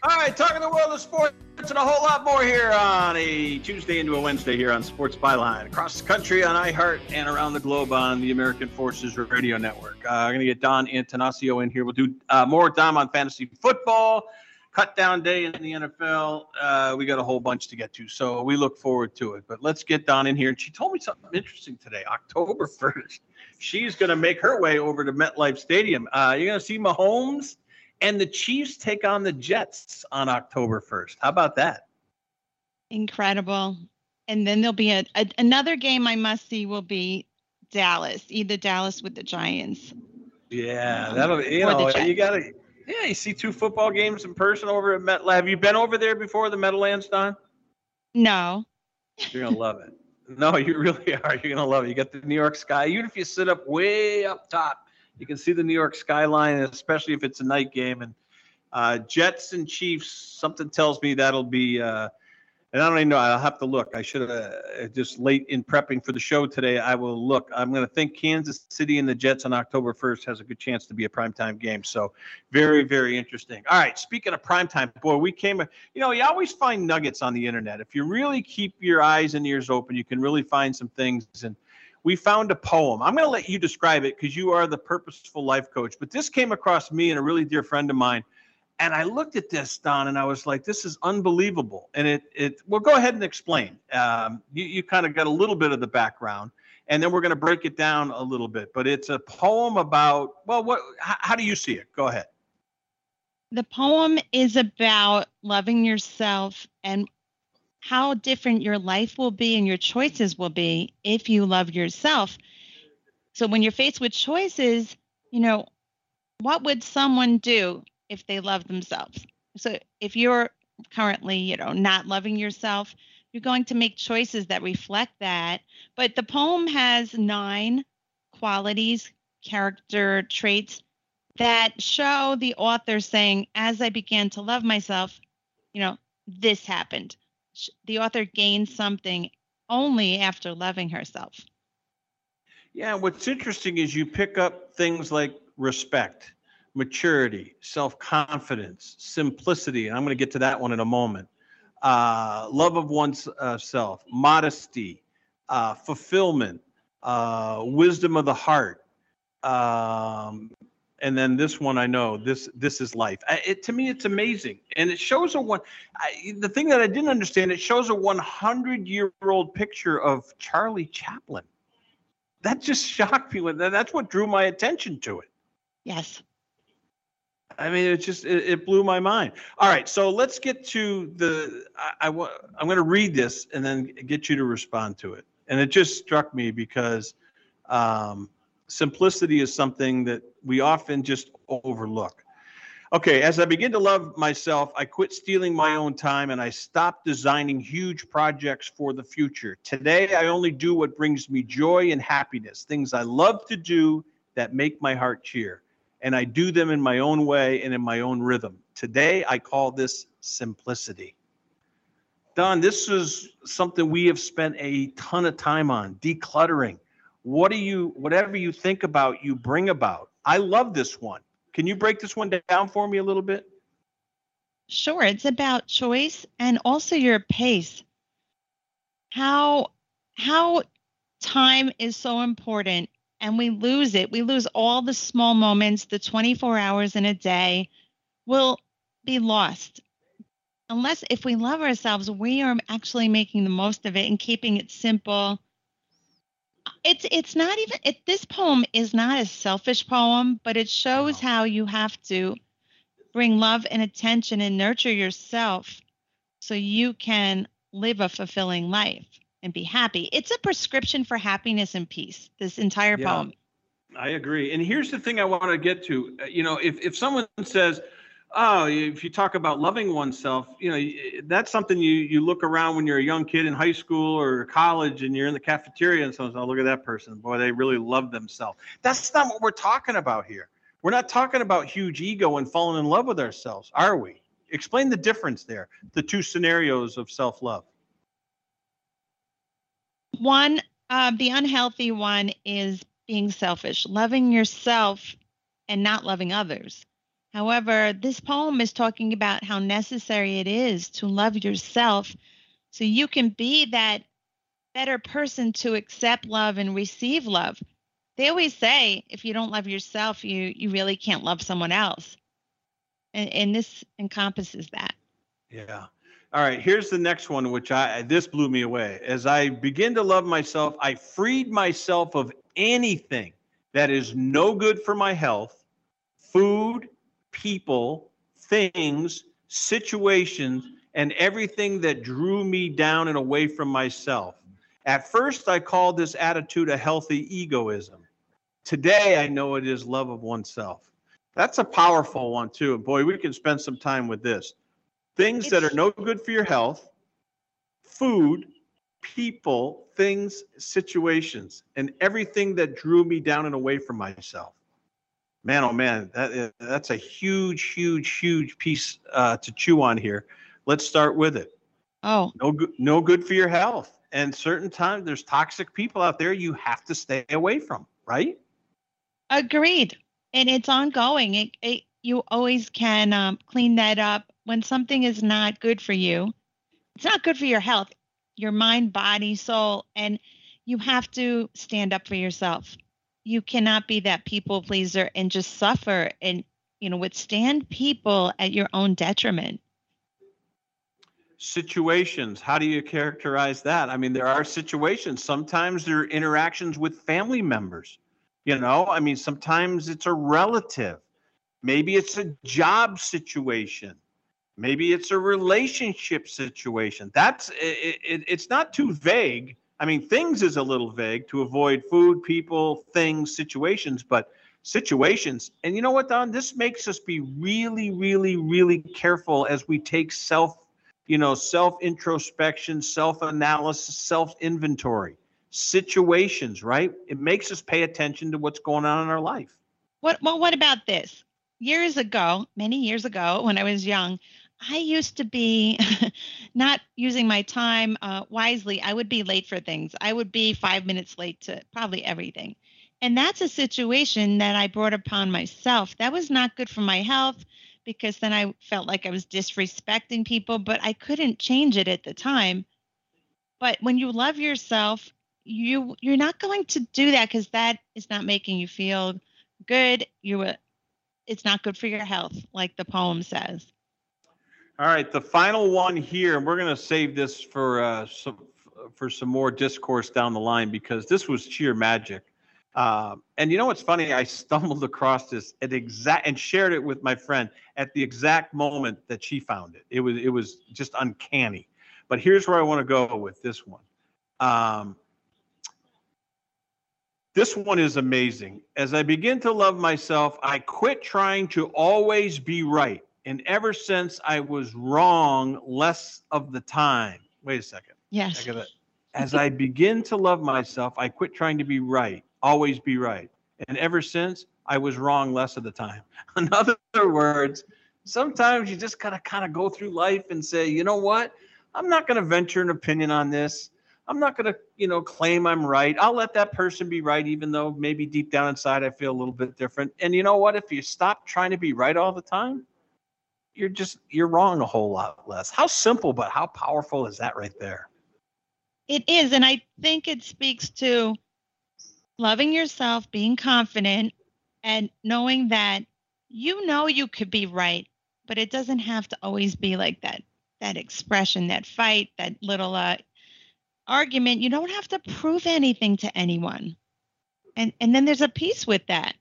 All right, talking the world of sports and a whole lot more here on a Tuesday into a Wednesday here on Sports Byline across the country on iHeart and around the globe on the American Forces Radio Network. Uh, I'm going to get Don Antanasio in here. We'll do uh, more Dom on fantasy football, cut down day in the NFL. Uh, we got a whole bunch to get to, so we look forward to it. But let's get Don in here. And she told me something interesting today, October 1st. She's going to make her way over to MetLife Stadium. Uh, you're going to see Mahomes and the Chiefs take on the Jets on October 1st. How about that? Incredible. And then there'll be a, a another game I must see will be Dallas, either Dallas with the Giants. Yeah, that'll you know you gotta yeah you see two football games in person over at MetLife. Have you been over there before the Meadowlands, Don? No. You're gonna love it. No, you really are. You're gonna love it. You got the New York sky. Even if you sit up way up top, you can see the New York skyline, especially if it's a night game. And uh, Jets and Chiefs, something tells me that'll be. Uh, and I don't even know. I'll have to look. I should have uh, just late in prepping for the show today. I will look. I'm going to think Kansas City and the Jets on October 1st has a good chance to be a primetime game. So very, very interesting. All right. Speaking of primetime, boy, we came. You know, you always find nuggets on the internet. If you really keep your eyes and ears open, you can really find some things. And we found a poem. I'm going to let you describe it because you are the purposeful life coach. But this came across me and a really dear friend of mine. And I looked at this, Don, and I was like, this is unbelievable. And it, it well, go ahead and explain. Um, you, you kind of got a little bit of the background, and then we're going to break it down a little bit. But it's a poem about, well, what, how, how do you see it? Go ahead. The poem is about loving yourself and how different your life will be and your choices will be if you love yourself. So when you're faced with choices, you know, what would someone do if they love themselves? So if you're currently, you know, not loving yourself, you're going to make choices that reflect that. But the poem has nine qualities, character traits that show the author saying, as I began to love myself, you know, this happened the author gains something only after loving herself. Yeah, what's interesting is you pick up things like respect, maturity, self confidence, simplicity. And I'm going to get to that one in a moment. Uh, love of oneself, uh, modesty, uh, fulfillment, uh, wisdom of the heart, um, and then this one I know this this is life. I, it to me it's amazing, and it shows a one. I, the thing that I didn't understand it shows a 100 year old picture of Charlie Chaplin. That just shocked me. When that's what drew my attention to it. Yes. I mean, it just it, it blew my mind. All right, so let's get to the. I, I I'm going to read this and then get you to respond to it. And it just struck me because um, simplicity is something that we often just overlook. Okay, as I begin to love myself, I quit stealing my own time and I stopped designing huge projects for the future. Today, I only do what brings me joy and happiness, things I love to do that make my heart cheer. And I do them in my own way and in my own rhythm. Today, I call this simplicity. Don, this is something we have spent a ton of time on decluttering what do you whatever you think about you bring about. I love this one. Can you break this one down for me a little bit? Sure. It's about choice and also your pace. How how time is so important and we lose it. We lose all the small moments the 24 hours in a day will be lost. Unless if we love ourselves we are actually making the most of it and keeping it simple it's it's not even it, this poem is not a selfish poem but it shows how you have to bring love and attention and nurture yourself so you can live a fulfilling life and be happy. It's a prescription for happiness and peace this entire yeah, poem. I agree. And here's the thing i want to get to. You know if, if someone says oh if you talk about loving oneself you know that's something you you look around when you're a young kid in high school or college and you're in the cafeteria and someone's oh look at that person. Boy they really love themselves. That's not what we're talking about here. We're not talking about huge ego and falling in love with ourselves are we? Explain the difference there the two scenarios of self-love. One uh, the unhealthy one is being selfish loving yourself and not loving others However, this poem is talking about how necessary it is to love yourself so you can be that better person to accept love and receive love. They always say if you don't love yourself, you you really can't love someone else. And, and this encompasses that. Yeah. All right, here's the next one, which I this blew me away. As I begin to love myself, I freed myself of anything that is no good for my health, food, people, things, situations, and everything that drew me down and away from myself. At first, I called this attitude a healthy egoism. Today, I know it is love of oneself. That's a powerful one, too. And boy, we can spend some time with this things that are no good for your health, food, people, things, situations, and everything that drew me down and away from myself. Man, oh man, that that's a huge, huge, huge piece uh, to chew on here. Let's start with it. Oh, no good, no good for your health. And certain times, there's toxic people out there you have to stay away from. Right? Agreed. And it's ongoing. It, it you always can um, clean that up when something is not good for you, it's not good for your health, your mind, body, soul, and you have to stand up for yourself. You cannot be that people pleaser and just suffer and you know withstand people at your own detriment. Situations, how do you characterize that? I mean, there are situations. Sometimes there are interactions with family members. You know, I mean, sometimes it's a relative. Maybe it's a job situation maybe it's a relationship situation that's it, it, it's not too vague i mean things is a little vague to avoid food people things situations but situations and you know what don? This makes us be really really really careful as we take self you know self introspection self analysis self inventory situations right? It makes us pay attention to what's going on in our life. What well what about this? Years ago many years ago when i was young I used to be not using my time uh, wisely. I would be late for things. I would be five minutes late to probably everything. And that's a situation that I brought upon myself. That was not good for my health because then I felt like I was disrespecting people, but I couldn't change it at the time. But when you love yourself, you you're not going to do that because that is not making you feel good. You it's not good for your health, like the poem says. All right, the final one here, and we're going to save this for uh, some for some more discourse down the line because this was sheer magic. Uh, and you know what's funny? I stumbled across this at exact and shared it with my friend at the exact moment that she found it. It was it was just uncanny. But here's where I want to go with this one. Um, this one is amazing. As I begin to love myself, I quit trying to always be right and ever since I was wrong less of the time. Wait a second. Yes. As I begin to love myself, I quit trying to be right, always be right. And ever since, I was wrong less of the time. In other words, sometimes you just gotta kind of go through life and say, you know what? I'm not gonna venture an opinion on this. I'm not gonna, you know, claim I'm right. I'll let that person be right, even though maybe deep down inside I feel a little bit different. And you know what? If you stop trying to be right all the time, you're just you're wrong a whole lot less. How simple, but how powerful is that right there? It is, and I think it speaks to loving yourself, being confident, and knowing that you know you could be right, but it doesn't have to always be like that. That expression, that fight, that little uh, argument. You don't have to prove anything to anyone, and and then there's a peace with that.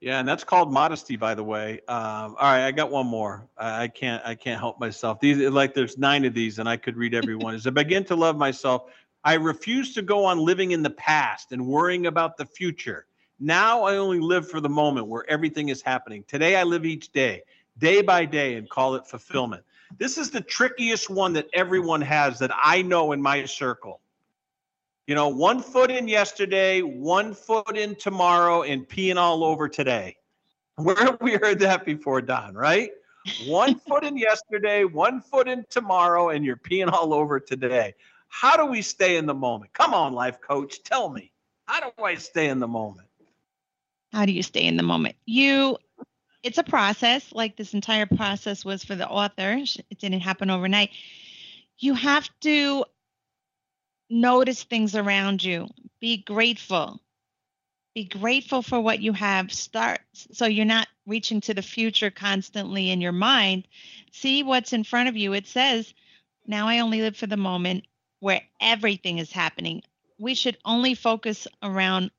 Yeah, and that's called modesty, by the way. Um, all right, I got one more. I, I can't, I can't help myself. These, like, there's nine of these, and I could read every one. As I begin to love myself, I refuse to go on living in the past and worrying about the future. Now I only live for the moment where everything is happening. Today I live each day, day by day, and call it fulfillment. This is the trickiest one that everyone has that I know in my circle. You know, one foot in yesterday, one foot in tomorrow, and peeing all over today. Where have we heard that before, Don, right? One foot in yesterday, one foot in tomorrow, and you're peeing all over today. How do we stay in the moment? Come on, life coach, tell me. How do I stay in the moment? How do you stay in the moment? You it's a process, like this entire process was for the author. It didn't happen overnight. You have to notice things around you, be grateful. Be grateful for what you have. Start so you're not reaching to the future constantly in your mind. See what's in front of you. It says, Now I only live for the moment where everything is happening. We should only focus around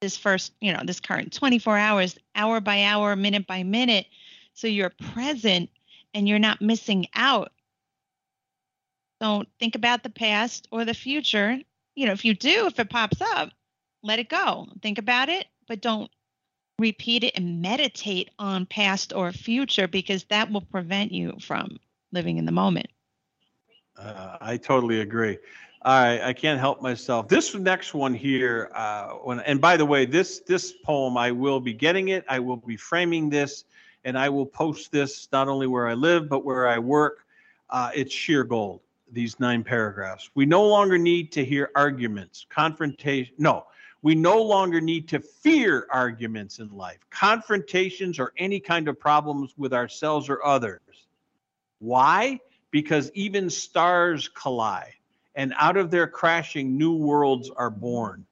this first, you know, this current 24 hours, hour by hour, minute by minute. So you're present and you're not missing out. Don't think about the past or the future. You know, if you do, if it pops up, let it go. Think about it, but don't repeat it and meditate on past or future because that will prevent you from living in the moment. Uh, I totally agree. I I can't help myself. This next one here, uh, when, and by the way, this this poem, I will be getting it. I will be framing this, and I will post this not only where I live but where I work. Uh, it's sheer gold. These nine paragraphs. We no longer need to hear arguments, confrontation. No, we no longer need to fear arguments in life, confrontations, or any kind of problems with ourselves or others. Why? Because even stars collide and out of their crashing, new worlds are born.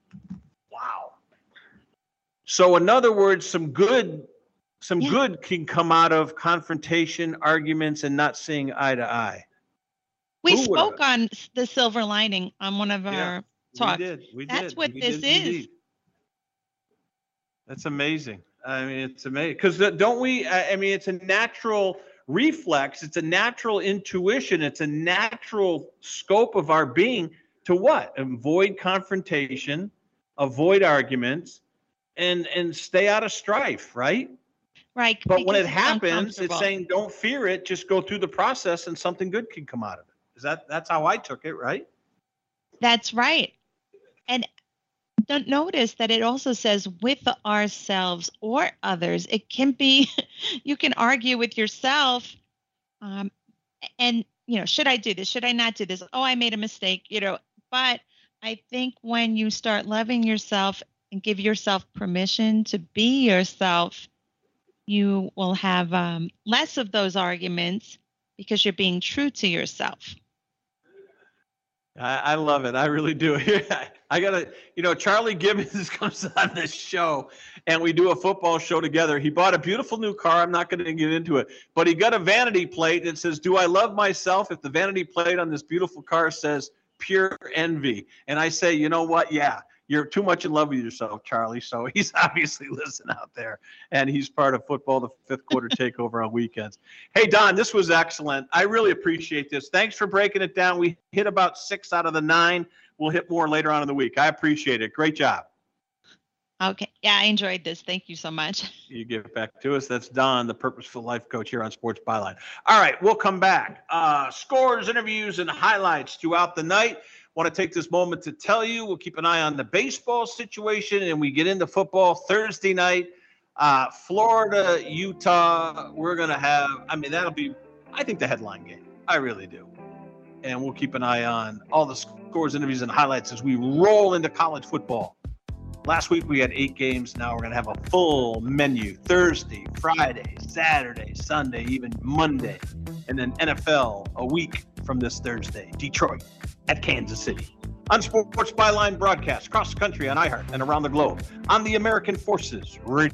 Wow. So, in other words, some good, some Yeah. good can come out of confrontation, arguments, and not seeing eye to eye. We Who would've- spoke on the silver lining on one of our talks. We did. We That's did. what we this did is. indeed. That's amazing. I mean, it's amazing because don't we? I I mean, it's a natural reflex. It's a natural intuition. It's a natural scope of our being to what? Avoid confrontation, avoid arguments, and and stay out of strife. Right. Right. But when because it happens, it's uncomfortable. saying don't fear it. Just go through the process, and something good can come out of it. Is that that's how I took it? Right. That's right. And don't notice that it also says with ourselves or others. It can be, you can argue with yourself. Um, and, you know, should I do this? Should I not do this? Oh, I made a mistake, you know. But I think when you start loving yourself and give yourself permission to be yourself, you will have um, less of those arguments because you're being true to yourself. I, I love it. I really do. I gotta, you know, Charlie Gibbons comes on this show and we do a football show together. He bought a beautiful new car. I'm not going to get into it, but he got a vanity plate that says, Do I love myself? If the vanity plate on this beautiful car says pure envy. And I say, You know what? Yeah, you're too much in love with yourself, Charlie. So he's obviously listening out there and he's part of football, the fifth quarter takeover on weekends. Hey, Don, this was excellent. I really appreciate this. Thanks for breaking it down. We hit about six out of the nine. We'll hit more later on in the week. I appreciate it. Great job. Okay. Yeah, I enjoyed this. Thank you so much. You give it back to us. That's Don, the Purposeful Life Coach here on Sports Byline. All right, we'll come back. Uh, scores, interviews, and highlights throughout the night. Want to take this moment to tell you we'll keep an eye on the baseball situation and we get into football Thursday night. Uh, Florida, Utah. We're going to have, I mean, that'll be, I think, the headline game. I really do. And we'll keep an eye on all the scores, interviews, and highlights as we roll into college football. Last week we had eight games. Now we're going to have a full menu Thursday, Friday, Saturday, Sunday, even Monday. And then NFL a week from this Thursday. Detroit at Kansas City. On Sports Byline broadcast across the country on iHeart and around the globe on the American Forces Radio.